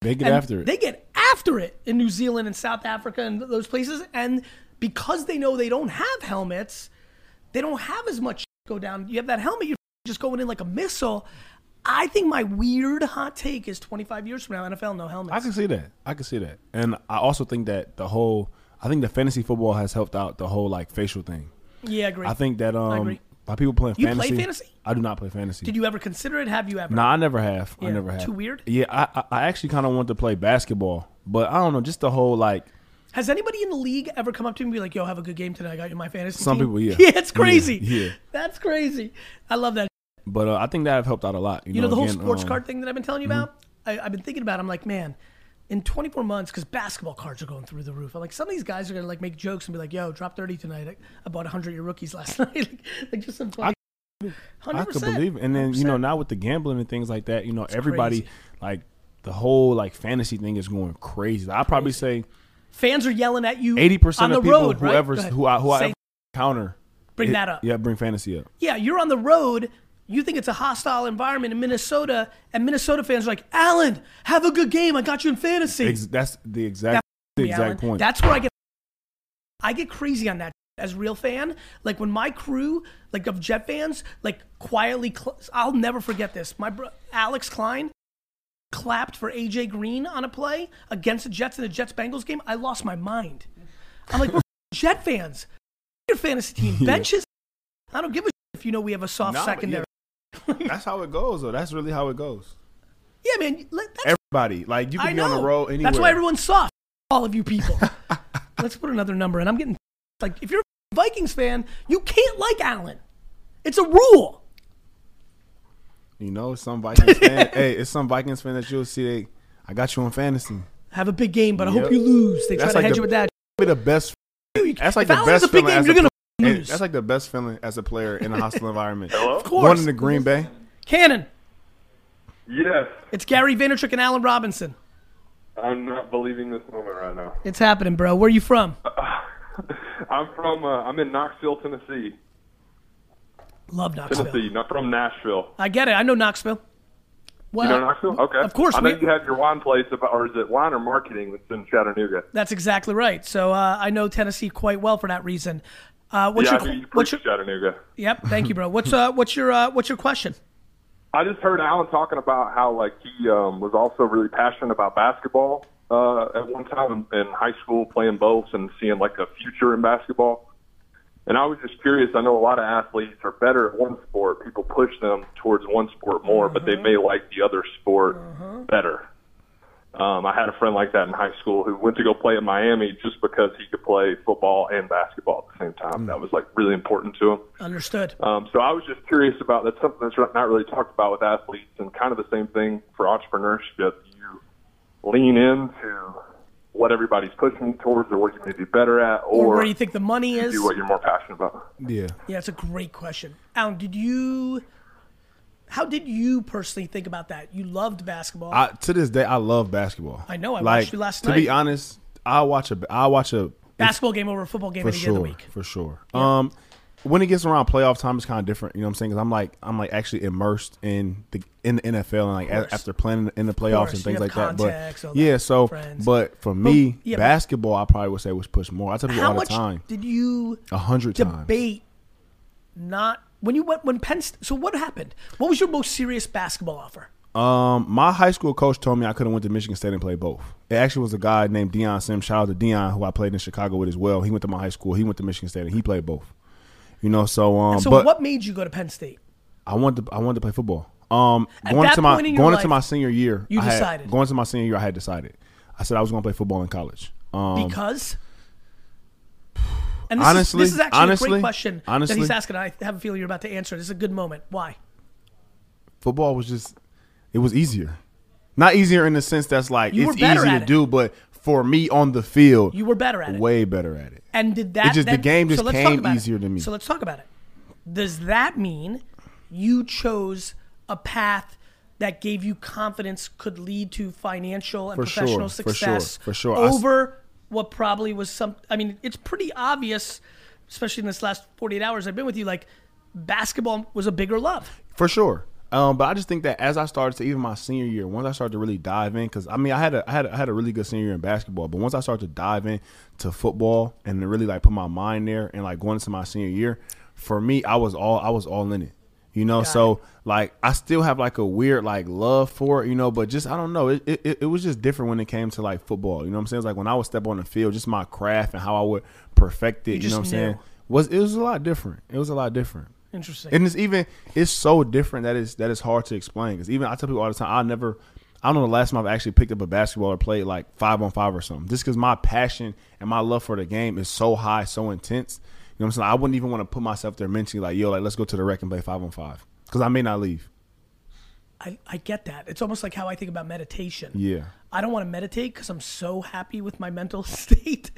They get after it. they get after it in New Zealand and South Africa and those places and because they know they don't have helmets they don't have as much go down you have that helmet you're just going in like a missile I think my weird hot take is 25 years from now NFL no helmets I can see that. I can see that. And I also think that the whole I think the fantasy football has helped out the whole like facial thing. yeah I agree I think that um agree. By people playing You play fantasy. fantasy? I do not play fantasy. did you ever consider it have you ever No, I never have. Yeah, I never have. too weird? Yeah, I I, actually kind of want to play basketball, but I don't know, just the whole like Has anybody in the league ever come up to me and be like, "Yo, have a good game today. I got you my fantasy." Some team?" people, yeah. Yeah, it's crazy. Yeah, yeah. that's crazy. I love that. But uh, I think that have helped out a lot. You, You know, the whole again, sports um, card thing that I've been telling you about. I, I've been thinking about. it. I'm like, man, in 24 months, because basketball cards are going through the roof. I'm like, some of these guys are gonna like make jokes and be like, "Yo, drop 30 tonight. I, I bought 100 of your rookies last night." like, like just some funny. I 100%. could believe it. And then you know 100%. now with the gambling and things like that, you know everybody crazy. like the whole like fantasy thing is going crazy. I probably say fans are yelling at you. eighty on percent the of people road, right? whoever who I who I Say- ever counter bring it- that up. Yeah, bring fantasy up. Yeah, you're on the road. You think it's a hostile environment in Minnesota, and Minnesota fans are like, Allen, have a good game. I got you in fantasy. Ex- that's the exact the me, exact Allen. point. That's where I get I get crazy on that as a real fan. Like when my crew, like of Jet fans, like quietly, cl- I'll never forget this. My bro, Alex Klein clapped for AJ Green on a play against the Jets in the Jets Bengals game. I lost my mind. I'm like, we're Jet fans. Your fantasy team benches. I don't give a shit if you know we have a soft Nah, but secondary. That's how it goes though. That's really how it goes. Yeah, man. Everybody like you I can be know. on the road anywhere. That's why everyone's soft. All of you people. Let's put another number, and I'm getting like, if you're a Vikings fan, you can't like Allen. It's a rule. You know, some Vikings fan. hey, it's some Vikings fan that you'll see. They, I got you on fantasy. Have a big game, but I hope you lose. They try That's to like hedge the- you with that. Be the best. That's like if the Allen has best a big game, you're gonna lose. That's like the best feeling as a player in a hostile environment. Hello? of course. Going into Green Bay. Cannon. Yes, It's Gary Vaynerchuk and Allen Robinson. I'm not believing this moment right now. It's happening, bro. Where are you from? I'm from uh, I'm in Knoxville, Tennessee. Love Knoxville. Tennessee, not from Nashville. I get it. I know Knoxville. Well, You know Knoxville? Okay. Of course. I know we- you have your wine place, about, or is it wine or marketing that's in Chattanooga? that's exactly right. So uh, I know Tennessee quite well for that reason. Uh, what's yeah, your you what's your Chattanooga. Yep. Thank you, bro. What's uh what's your uh what's your question? I just heard Alan talking about how like he um, was also really passionate about basketball uh, at one time in, in high school, playing both and seeing like a future in basketball. And I was just curious. I know a lot of athletes are better at one sport. People push them towards one sport more, but they may like the other sport better. Um, I had a friend like that in high school who went to go play at Miami just because he could play football and basketball at the same time. That was like really important to him. Understood. Um, so I was just curious about that's something that's not really talked about with athletes, and kind of the same thing for entrepreneurship. You lean into what everybody's pushing towards, or what you may be better at, or, Or where you think the money is? do what you're more passionate about. Yeah. Yeah, it's a great question. Alan, did you? How did you personally think about that? You loved basketball. I, to this day, I love basketball. I know, I like, watched you last To be honest, I watch a I watch a basketball game over a football game for of the sure, week. for sure. Um, when it gets around playoff time, it's kind of different. You know what I'm saying? Because I'm like I'm like actually immersed in the in the NFL and like a- after playing in the playoffs and things like that. contacts, But yeah, so friends. but for me, yeah, but- basketball, I probably would say was pushed more. I tell people all the time, did you a hundred times. debate? Not when you went when Penn. St- So what happened? What was your most serious basketball offer? Um, my high school coach told me I could have went to Michigan State and played both. It actually was a guy named Dion Sims. Shout out to Deion, who I played in Chicago with as well. He went to my high school. He went to Michigan State and he played both. You know, so um, So but what made you go to Penn State? I wanted to, I wanted to play football. Um, At going that to my going life, into my senior year, you I had- decided. going to my senior year, I had decided. I said I was going to play football in college. Um, Because. And this, honestly- is, this is actually a honestly- great question that honestly- he's asking. I have a feeling you're about to answer. This is a good moment. Why? football was just it was easier. Not easier in the sense that's like You it's easy to it. do, but for me on the field, You were better at it. way better at it. And did that just- the game just so came about it. easier to me. So let's talk about it. Does that mean you chose a path that gave you confidence could lead to financial and For sure, professional for sure, for sure. Over what probably was some I mean, it's pretty obvious, especially in this last 48 hours I've been with you like basketball was a bigger love. For sure. Um, but I just think that as I started to even my senior year, once I started to really dive in, because I mean I had a I had a, I had a really good senior year in basketball, but once I started to dive in to football and to really like put my mind there and like going into my senior year, for me I was all I was all in it. You know, so like I still have like a weird like love for it, you know, but just I don't know, it, it it was just different when it came to like football. You know what I'm saying? It's like when I would step on the field, just my craft and how I would perfect it. You, just know what I'm knew. saying? Was it was a lot different. It was a lot different. Interesting. And it's even it's so different that it's that it's hard to explain. Because even I tell people all the time, I never, I don't know the last time I've actually picked up a basketball or played like five on five or something. Just because my passion and my love for the game is so high, so intense. Know what I'm saying? I wouldn't even want to put myself there mentally like, yo, like let's go to the rec and play five on five because I may not leave. I, I get that. It's almost like how I think about meditation. Yeah. I don't want to meditate because I'm so happy with my mental state.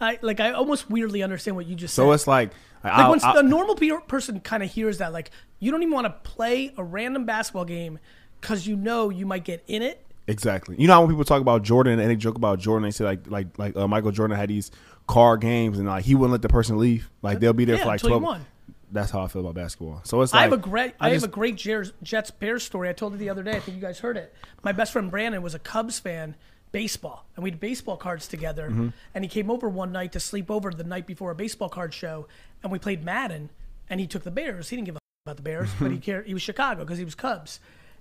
I like I almost weirdly understand what you just So said. So it's like, like I, when I- a normal pe- person kind of hears that, like you don't even want to play a random basketball game because you know you might get in it. Exactly. You know how when people talk about Jordan and they joke about Jordan, they say like like like uh, Michael Jordan had these card games and like he wouldn't let the person leave. Like they'll be there Yeah, for like twelve. won. That's how I feel about basketball. So it's like I have a great I, just- have a great Jets Bears story. I told it the other day. I think you guys heard it. My best friend Brandon was a Cubs fan, baseball, and we had baseball cards together. Mm-hmm. And he came over one night to sleep over the night before a baseball card show, and we played Madden. And he took the Bears. He didn't give a about the Bears, but he cared. He was Chicago because he was Cubs.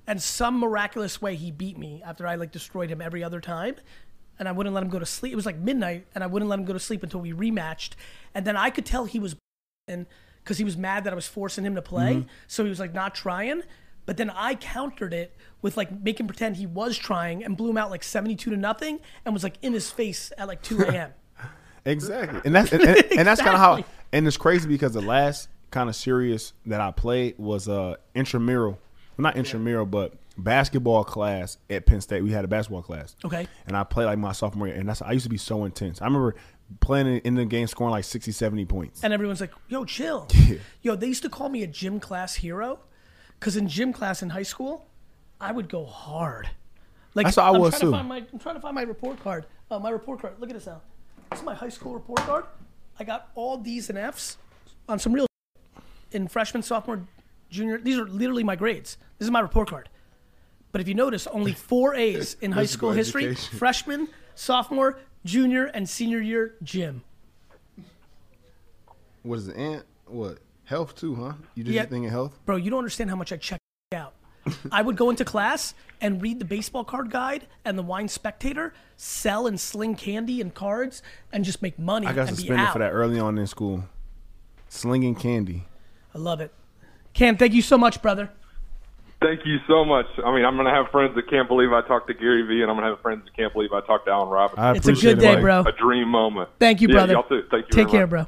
And some miraculous way he beat me after I like destroyed him every other time. And I wouldn't let him go to sleep. It was like midnight, and I wouldn't let him go to sleep until we rematched. And then I could tell he was and because he was mad that I was forcing him to play, Mm-hmm. so he was like not trying. But then I countered it with like making pretend he was trying and blew him out like seventy-two to nothing, and was like in his face at like two a.m. Exactly, and that's and, and- and that's kind of how. And it's crazy because the last kind of serious that I played was uh intramural, well, not intramural, but basketball class at Penn State. We had a basketball class. Okay. and I played like my sophomore year, and that's I used to be so intense. I remember playing in- the game, scoring like 60, 70 points. and everyone's like, "Yo, chill." Yo, they used to call me a gym class hero, because in gym class in high school, I would go hard. Like That's how I I'm was, trying too. To find my, I'm trying to find my report card. Uh, my report card. Look at this now. This is my high school report card. I got all D's and F's on some real in freshman, sophomore, junior. These are literally my grades. This is my report card. But if you notice, only four A's in high school history: education. freshman, sophomore, junior, and senior year gym. What is it? Ant? What health too? Huh? You did Yeah. your thing in health? Bro, you don't understand how much I check out. I would go into class and read the baseball card guide and the wine spectator, sell and sling candy and cards, and just make money I got suspended for that early on in school. Slinging candy. I love it. Cam, thank you so much, brother. Thank you so much. I mean, I'm going to have friends that can't believe I talked to Gary Vee, and I'm going to have friends that can't believe I talked to Allen Robinson. I It's a good day, buddy. bro. a dream moment. Thank you, Yeah, brother. y'all too. Thank you Take very care, much. bro.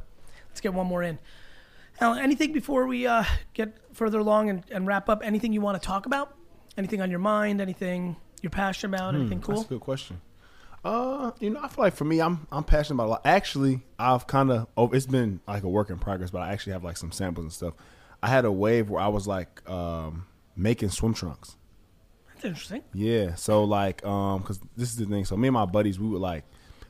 Let's get one more in. Allen, anything before we uh, get further along and, and wrap up? Anything you want to talk about? Anything on your mind? Anything you're passionate about? Anything cool? Hmm, That's a good question. Uh, you know, I feel like for me, I'm I'm passionate about a lot. Actually, I've kind of oh, it's been like a work in progress, but I actually have like some samples and stuff. I had a wave where I was like um, making swim trunks. That's interesting. Yeah, so like, um, because this is the thing. So me and my buddies, we would like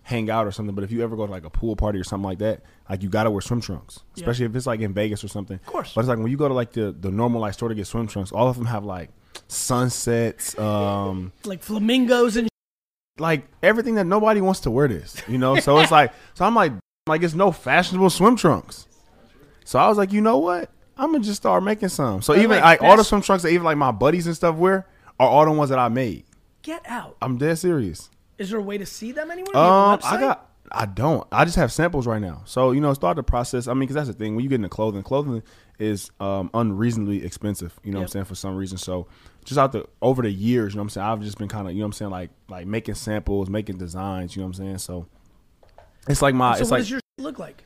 hang out or something. But if you ever go to like a pool party or something like that, like you gotta wear swim trunks, especially if it's like in Vegas or something. Of course. But it's like when you go to like the the normal like store to get swim trunks, all of them have like sunsets, um, Like flamingos and like everything that nobody wants to wear this, you know. So it's like, so I'm like, like it's no fashionable swim trunks. So I was like, you know what? I'm gonna just start making some. So But, even like, all the swim trunks that even like my buddies and stuff wear are all the ones that I made. get out. I'm dead serious. Is there a way to see them anywhere? Do you have a Um, I got. I don't. I just have samples right now. So you know, start the process. I mean, because that's the thing. When you get into clothing, clothing is um, unreasonably expensive. You know what I'm saying for some reason. So just out the over the years, you know what I'm saying. I've just been kind of, you know what I'm saying, like like making samples, making designs. You know what I'm saying. So it's like my. So it's what like. does your look like?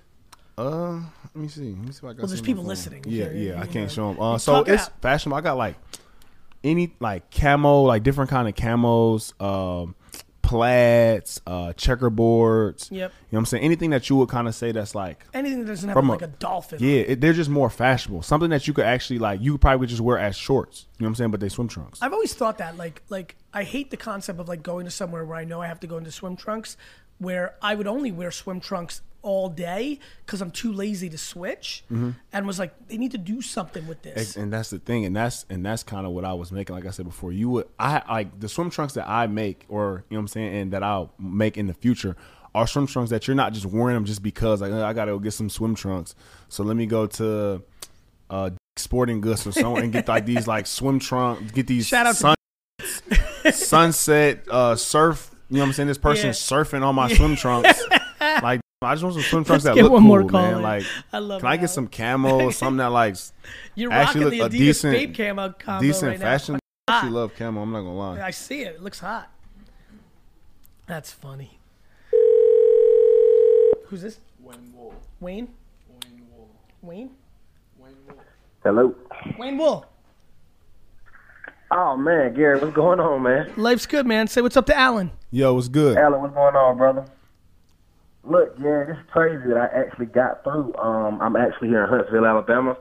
uh, let me see. Let me see if I got. Well, there's some on my people listening. Yeah, You- yeah. I can't show them. Uh, so talk it's out. fashionable. I got like any like camo, like different kind of camos, um, plaids, uh, checkerboards. Yep. You know what I'm saying? Anything that you would kind of say that's like, Anything that doesn't have a- like a dolphin. yeah, it, they're just more fashionable. Something that you could actually like, you could probably just wear as shorts. You know what I'm saying? But they swim trunks. I've always thought that like like I hate the concept of like going to somewhere where I know I have to go into swim trunks where I would only wear swim trunks all day because I'm too lazy to switch and was like they need to do something with this. And that's the thing, and that's and that's kind of what I was making. Like I said before, you would I like the swim trunks that I make, or you know what I'm saying, and that I'll make in the future are swim trunks that you're not just wearing them just because like I gotta go get some swim trunks. So let me go to uh sporting goods or somewhere and get like these like swim trunks, get these Shout out sun, sunset uh surf. You know what I'm saying? This person Yeah. surfing on my swim trunks. like I just want some swim trunks Let's that get look one cool, more call man. in. Like, I love can I get some camo, or something that like You're actually rocking the look a decent- Babe Camo combo decent right fashion. It's I actually love camo. I'm not gonna lie. I see it. It looks hot. That's funny. Who's this? Wayne Wool. Wayne? Wayne wayne Hello. Wayne Wool. Oh man, Gary, what's going on, man? Life's good, man. Say what's up to Allen. Yo, what's good? Allen, what's going on, brother? Look, Gary, it's crazy that I actually got through. Um, I'm actually here in Huntsville, Alabama,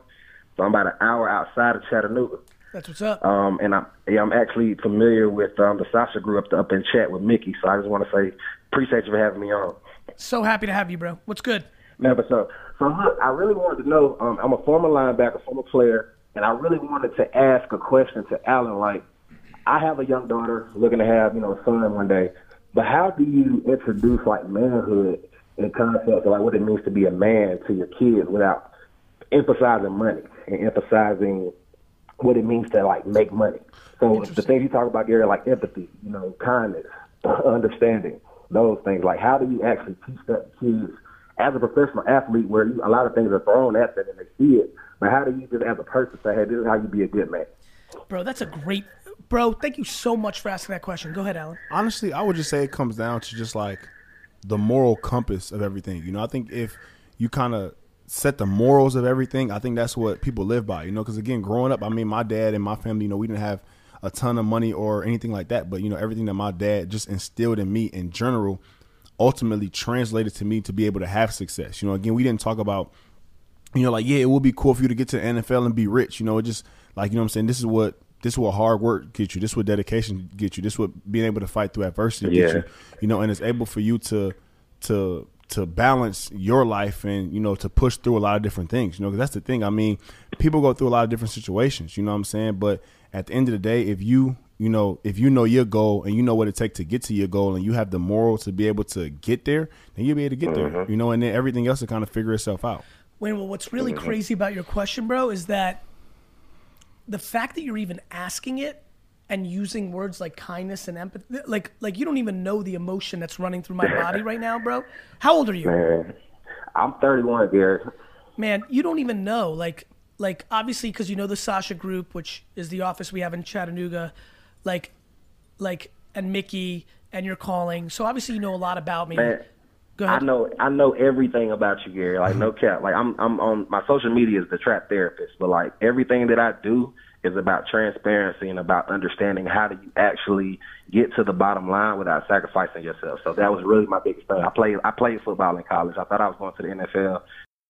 so I'm about an hour outside of Chattanooga. That's what's up. Um, and I'm yeah, I'm actually familiar with um, the Sasha group up up in chat with Mickey. So I just want to say appreciate you for having me on. So happy to have you, bro. What's good? Man, but so so look, I really wanted to know. Um, I'm a former linebacker, former player, and I really wanted to ask a question to Allen. Like, I have a young daughter looking to have you know a son one day, but how do you introduce like manhood and concepts of like what it means to be a man to your kids without emphasizing money and emphasizing what it means to like make money? So the things you talk about, Gary, like empathy, you know, kindness, understanding, those things. Like, how do you actually teach that to kids as a professional athlete, where you, a lot of things are thrown at them and they see it? But how do you just, as a person, say, "Hey, this is how you be a good man"? Bro, that's a great Bro, thank you so much for asking that question. Go ahead, Allen. Honestly, I would just say it comes down to just like the moral compass of everything. You know, I think if you kind of set the morals of everything, I think that's what people live by. You know, because again, growing up, I mean, my dad and my family, you know, we didn't have a ton of money or anything like that, but you know, everything that my dad just instilled in me in general ultimately translated to me to be able to have success. You know, again, we didn't talk about you know, like, yeah, it would be cool for you to get to the NFL and be rich. You know, it just like, you know I'm saying? This is what this is what hard work get you. This is what dedication get you. This is what being able to fight through adversity get Yeah. you. You know, and it's able for you to to to balance your life and you know to push through a lot of different things. You know, 'cause that's the thing. I mean, people go through a lot of different situations. You know what I'm saying? But at the end of the day, if you you know if you know your goal and you know what it takes to get to your goal and you have the moral to be able to get there, then you'll be able to get there. Mm-hmm. You know, and then everything else will kind of figure itself out. Wait, well, what's really mm-hmm. crazy about your question, bro, is that the fact that you're even asking it and using words like kindness and empathy, like like you don't even know the emotion that's running through my body right now, bro. How old are you? Man, I'm 31, Gary. Man, you don't even know. Like like obviously because you know the Sasha Group, which is the office we have in Chattanooga, like, like and Mickey and you're calling. So obviously you know a lot about me. Man, I know I know everything about you, Gary. Like no mm-hmm. cap. Like I'm I'm on my social media is the trap therapist, but like everything that I do is about transparency and about understanding how do you actually get to the bottom line without sacrificing yourself. So that was really my biggest thing. I played I played football in college. I thought I was going to the NFL.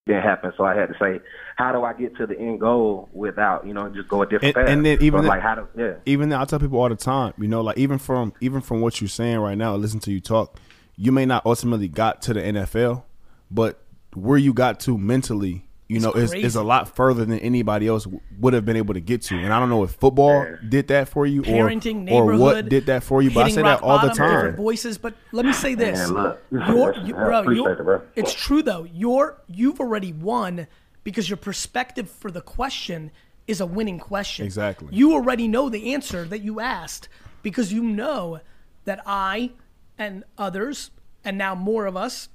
Didn't happen, so I had to say, how do I get to the end goal without, you know, just go a different And- path? and then even so the- like how do yeah, even I tell people all the time, you know, like even from even from what you're saying right now, listen to you talk, you may not ultimately got to the NFL, but where you got to mentally, you know, is, is a lot further than anybody else would have been able to get to. And I don't know if football did that for you or, Parenting, or what did that for you, but I say that all the bottom, Different time. voices, but let me say this: Man, look. you're, you, bro, you're, it, bro. it's true though. You're you've already won because your perspective for the question is a winning question. Exactly. You already know the answer that you asked because you know that I and others, and now more of us,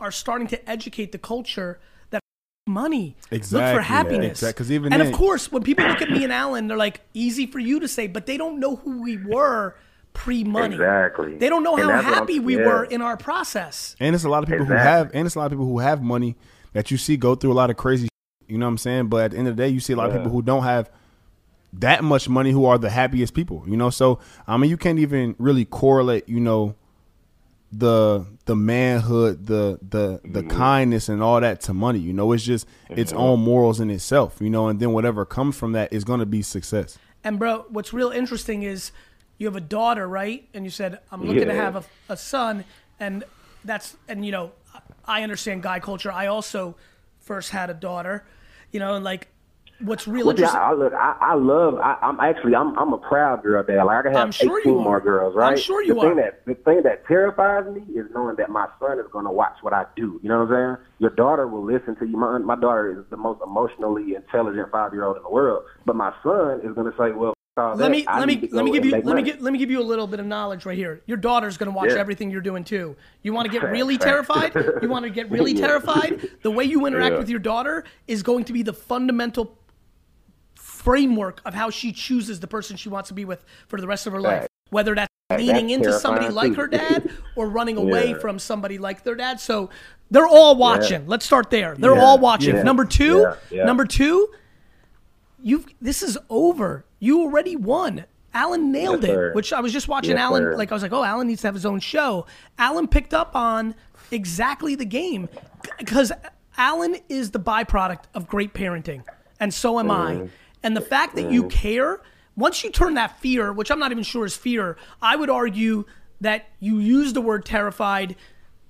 are starting to educate the culture that money. Look for happiness. Exact- 'cause even and then- of course, when people look at me and Allen, they're like, easy for you to say, but they don't know who we were pre-money. Exactly. They don't know how that's what I'm- happy we yeah. were in our process. And it's a lot of people who have, and it's a lot of people who have money that you see go through a lot of crazy. You know what I'm saying? But at the end of the day, you see a lot of people who don't have that much money who are the happiest people. You know, so I mean, you can't even really correlate. You know, the the manhood, the the the Mm-hmm. kindness, and all that to money. You know, it's just its own morals in itself. You know, and then whatever comes from that is going to be success. And bro, what's real interesting is you have a daughter, right? And you said I'm looking to have a, a son, and that's and you know I understand guy culture. I also first had a daughter, you know, and like what's real yeah, interesting. I, look, I, I love. I, I'm actually, I'm, I'm a proud girl dad. Like I can have I'm sure 18 more girls, I'm right? sure you the are. Thing that, the thing that terrifies me is knowing that my son is going to watch what I do. You know what I'm saying? Your daughter will listen to you. My, my daughter is the most emotionally intelligent five year old in the world, but my son is going to say, "Well, let that. me I let me let me give you let me get let me give you a little bit of knowledge right here. Your daughter's going to watch Yeah. everything you're doing too. You want to get really terrified? You want to get really terrified? The way you interact Yeah. with your daughter is going to be the fundamental framework of how she chooses the person she wants to be with for the rest of her life. Right. Whether that's Right, leaning that's into somebody like her dad or running away Yeah. from somebody like their dad. So they're all watching. Let's start there. They're Yeah. all watching. Yeah. Number two, Yeah. Yeah. number two, you this is over. You already won. Allen nailed Yes, it, which I was just watching Yes, Allen. sir. Like I was like, oh, Allen needs to have his own show. Allen picked up on exactly the game because Allen is the byproduct of great parenting, and so am Mm-hmm. I. And the fact that you care, once you turn that fear, which I'm not even sure is fear, I would argue that you use the word terrified,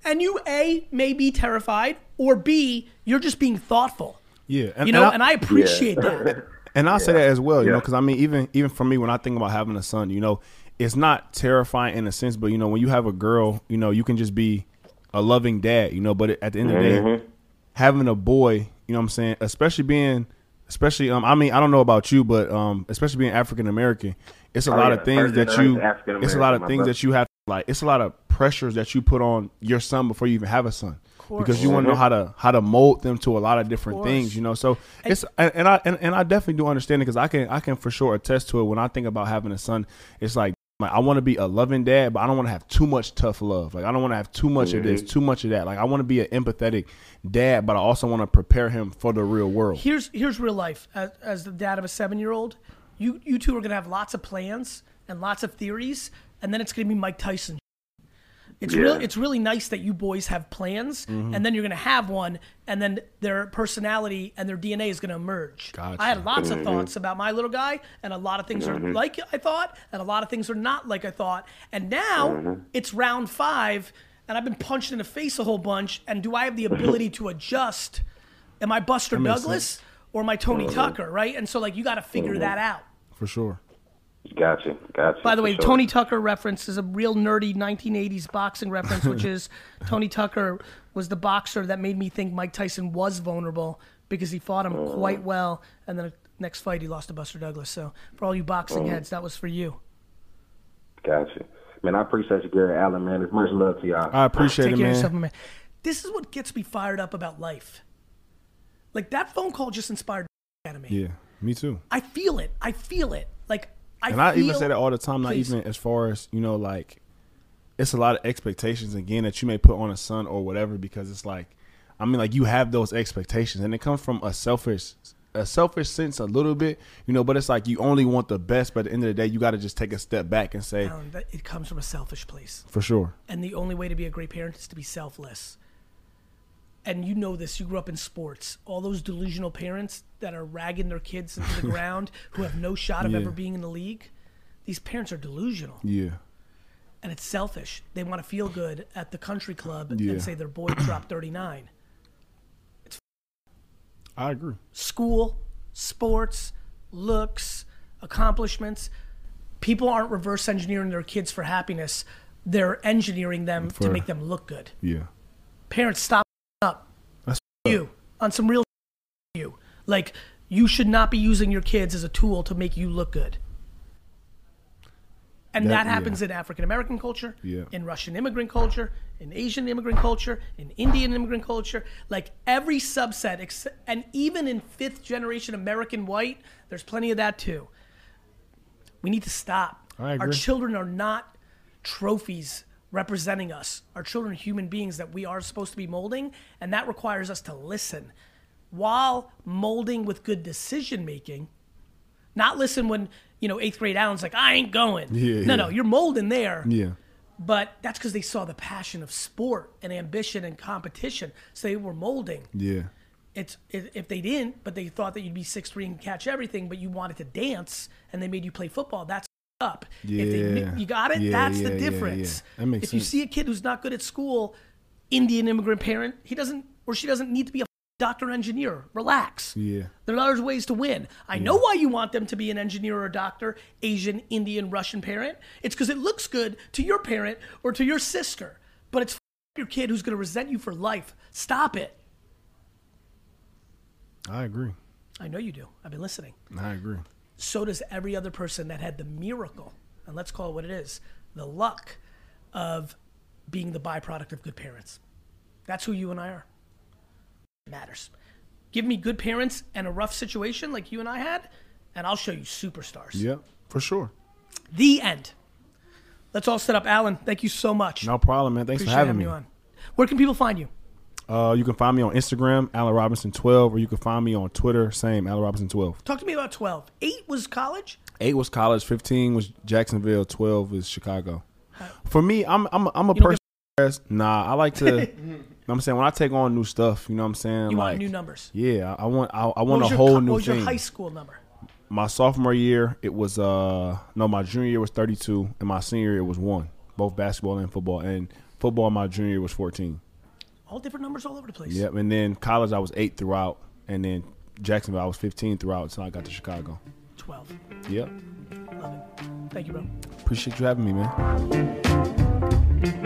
and you a may be terrified, or b you're just being thoughtful. Yeah, and, You know, and I- and I appreciate that. And I'll say that as well, you know, because I mean, even even for me, when I think about having a son, you know, it's not terrifying in a sense, but you know, when you have a girl, you know, you can just be a loving dad, you know. But at the end of the day, mm-hmm. having a boy, you know, what I'm saying, especially being, especially, um, I mean, I don't know about you, but um, especially being African American, it's a Oh, lot yeah, of things first that you, it's a lot of things brother. that you have, like, it's a lot of pressures that you put on your son before you even have a son. Because you want to know how to how to mold them to a lot of different course. things, you know. So it's and, and I and, and I definitely do understand it because I can I can for sure attest to it. When I think about having a son, it's like like I want to be a loving dad, but I don't want to have too much tough love. Like I don't want to have too much of this, mm-hmm. too much of that. Like I want to be an empathetic dad, but I also want to prepare him for the real world. here's here's real life. As, as the dad of a seven year old, you you two are gonna have lots of plans and lots of theories, and then it's gonna be Mike Tyson. It's Yeah. really it's really nice that you boys have plans, and then you're gonna have one, and then their personality and their DNA is gonna emerge. Gotcha. I had lots of thoughts about my little guy, and a lot of things are like I thought, and a lot of things are not like I thought. And now it's round five, and I've been punched in the face a whole bunch. And do I have the ability to adjust? Am I Buster Douglas or am I Tony Tucker? Right? And so like you got to figure that out. For sure. Gotcha, gotcha. By the way, sure. Tony Tucker reference is a real nerdy 1980s boxing reference, which is Tony Tucker was the boxer that made me think Mike Tyson was vulnerable because he fought him oh. quite well, and then the next fight he lost to Buster Douglas. So for all you boxing oh. heads, that was for you. Gotcha. Man, I appreciate you, Gary Allen, man. It's much love to y'all. I appreciate Take it, care of man. yourself, man. This is what gets me fired up about life. Like that phone call just inspired out of me. Yeah, me too. I feel it. I feel it. Like I And I even say that all the time, not Please. even as far as, you know, like it's a lot of expectations again that you may put on a son or whatever because it's like I mean like you have those expectations and it comes from a selfish a selfish sense a little bit, you know, but it's like you only want the best, but at the end of the day you gotta just take a step back and say, it comes from a selfish place. For sure. And the only way to be a great parent is to be selfless. And you know this, you grew up in sports. All those delusional parents that are ragging their kids into the ground who have no shot of Yeah. ever being in the league, these parents are delusional. Yeah. And it's selfish. They want to feel good at the country club Yeah. and say their boy dropped 39. It's I agree. school, sports, looks, accomplishments. People aren't reverse engineering their kids for happiness. They're engineering them to make them look good. Yeah. Parents, stop up. That's You on some real you. Like you should not be using your kids as a tool to make you look good. And That- that, yeah. happens in African American culture, Yeah. in Russian immigrant culture, in Asian immigrant culture, in Indian immigrant culture. Like every subset, and even in fifth generation American white, there's plenty of that too. We need to stop. Our children are not trophies representing us. Our children are human beings that we are supposed to be molding, and that requires us to listen while molding with good decision making. Not listen when, you know, eighth grade Allen's like, I ain't going. Yeah, no, yeah. no, you're molding there. Yeah. But that's because they saw the passion of sport and ambition and competition. So they were molding. Yeah. It's if they didn't, but they thought that you'd be six three and catch everything, but you wanted to dance and they made you play football. That's up. If they, Yeah. you got it. Yeah, that's yeah, the yeah, yeah. difference. That makes if you see a kid who's not good at school, Indian immigrant parent, he doesn't or she doesn't need to be a doctor engineer. Relax. Yeah. There are other ways to win. I know why you want them to be an engineer or a doctor, Asian, Indian, Russian parent. It's because it looks good to your parent or to your sister. But it's your kid who's going to resent you for life. Stop it. I agree. I know you do. I've been listening. I agree. So does every other person that had the miracle, and let's call it what it is the luck of being the byproduct of good parents. That's who you and I are. Matters. Give me good parents and a rough situation like you and I had, and I'll show you superstars. Yeah, for sure. The end. Let's all set up. Allen, thank you so much. No problem, man. Thanks Appreciate for having me. on. Where can people find you? Uh, you can find me on Instagram, Allen Robinson twelve, or you can find me on Twitter, same Allen Robinson twelve. Talk to me about 12. Eight was college? Eight was college, fifteen was Jacksonville, twelve was Chicago. For me, I'm I'm I'm a You person. that's- Nah, I like to. I'm saying when I take on new stuff, you know what I'm saying. You like, want new numbers. Yeah, I I want I, I want a whole co- new What was thing. your high school number? my sophomore year, it was uh no, my junior year was 32, and my senior year was one, both basketball and football. And football, my junior year was 14. All different numbers all over the place. Yep. And then college, I was eight throughout, and then Jacksonville, I was 15 throughout until I got to Chicago. 12. Yep. Love it. Thank you, bro. Appreciate you having me, man.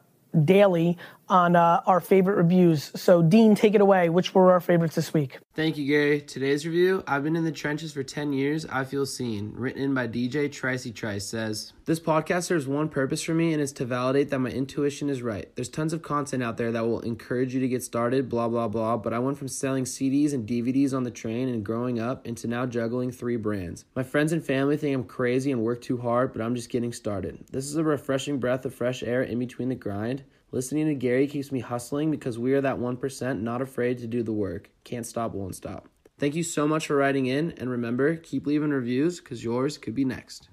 daily on uh, our favorite reviews. So, Dean, take it away. Which were our favorites this week? Thank you, Gary. Today's review I've been in the trenches for 10 years. I feel seen. Written in by DJ Tricey Trice says, This podcast serves one purpose for me, and it's to validate that my intuition is right. There's tons of content out there that will encourage you to get started, blah, blah, blah. But I went from selling CDs and DVDs on the train and growing up into now juggling three brands. My friends and family think I'm crazy and work too hard, but I'm just getting started. This is a refreshing breath of fresh air in between the grind. Listening to Gary keeps me hustling because we are that 1% not afraid to do the work. Can't stop, won't stop. Thank you so much for writing in, and remember, keep leaving reviews because yours could be next.